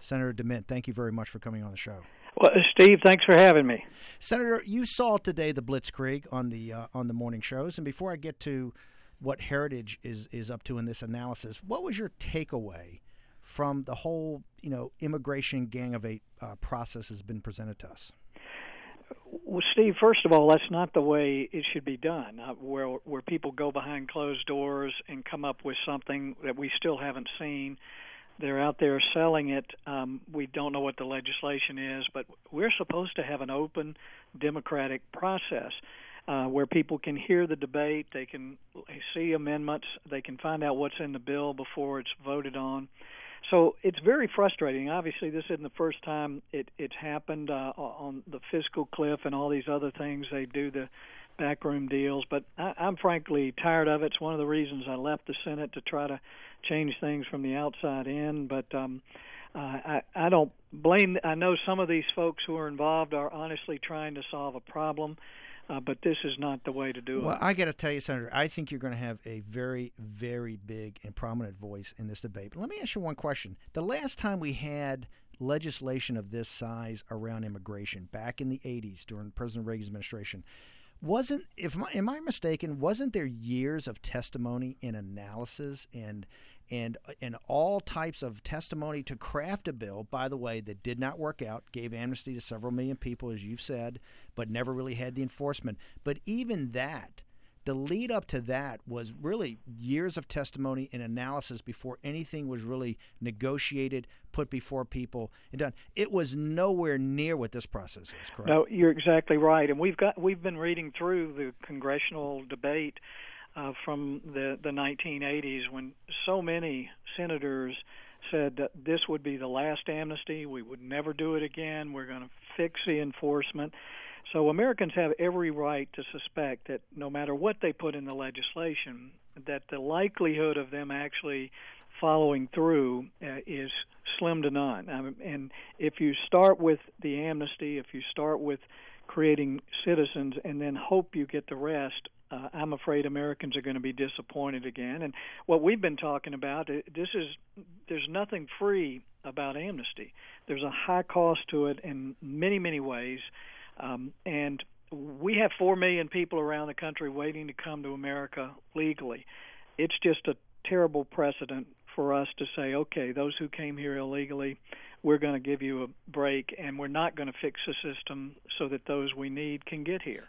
Senator DeMint, thank you very much for coming on the show. Well, Steve, thanks for having me. Senator, you saw today the Blitzkrieg on the uh, on the morning shows, and before I get to what Heritage is is up to in this analysis, what was your takeaway from the whole you know immigration gang of eight uh, process has been presented to us? Well, Steve, first of all, that's not the way it should be done. Uh, where where people go behind closed doors and come up with something that we still haven't seen. They're out there selling it. Um, we don't know what the legislation is, but we're supposed to have an open, democratic process. Uh, where people can hear the debate, they can see amendments, they can find out what's in the bill before it's voted on. So it's very frustrating. Obviously, this isn't the first time it, it's happened uh, on the fiscal cliff and all these other things. They do the backroom deals, but I, I'm frankly tired of it. It's one of the reasons I left the Senate to try to change things from the outside in. But um, uh, I, I don't blame. I know some of these folks who are involved are honestly trying to solve a problem. Uh, but this is not the way to do well, it. Well, I got to tell you, Senator, I think you're going to have a very, very big and prominent voice in this debate. But let me ask you one question. The last time we had legislation of this size around immigration, back in the 80s during President Reagan's administration, wasn't if my, am I mistaken? Wasn't there years of testimony and analysis and and and all types of testimony to craft a bill, by the way, that did not work out, gave amnesty to several million people, as you've said, but never really had the enforcement. But even that, the lead up to that was really years of testimony and analysis before anything was really negotiated, put before people, and done. It was nowhere near what this process is. Correct? No, you're exactly right, and we've got we've been reading through the congressional debate uh, from the the 1980s when so many senators said that this would be the last amnesty. We would never do it again. We're going to fix the enforcement. So Americans have every right to suspect that no matter what they put in the legislation, that the likelihood of them actually following through uh, is slim to none. Um, and if you start with the amnesty, if you start with creating citizens and then hope you get the rest, uh, I'm afraid Americans are going to be disappointed again. And what we've been talking about, this is there's nothing free about amnesty. There's a high cost to it in many many ways, um, and we have four million people around the country waiting to come to America legally. It's just a terrible precedent for us to say, okay, those who came here illegally, we're going to give you a break, and we're not going to fix the system so that those we need can get here.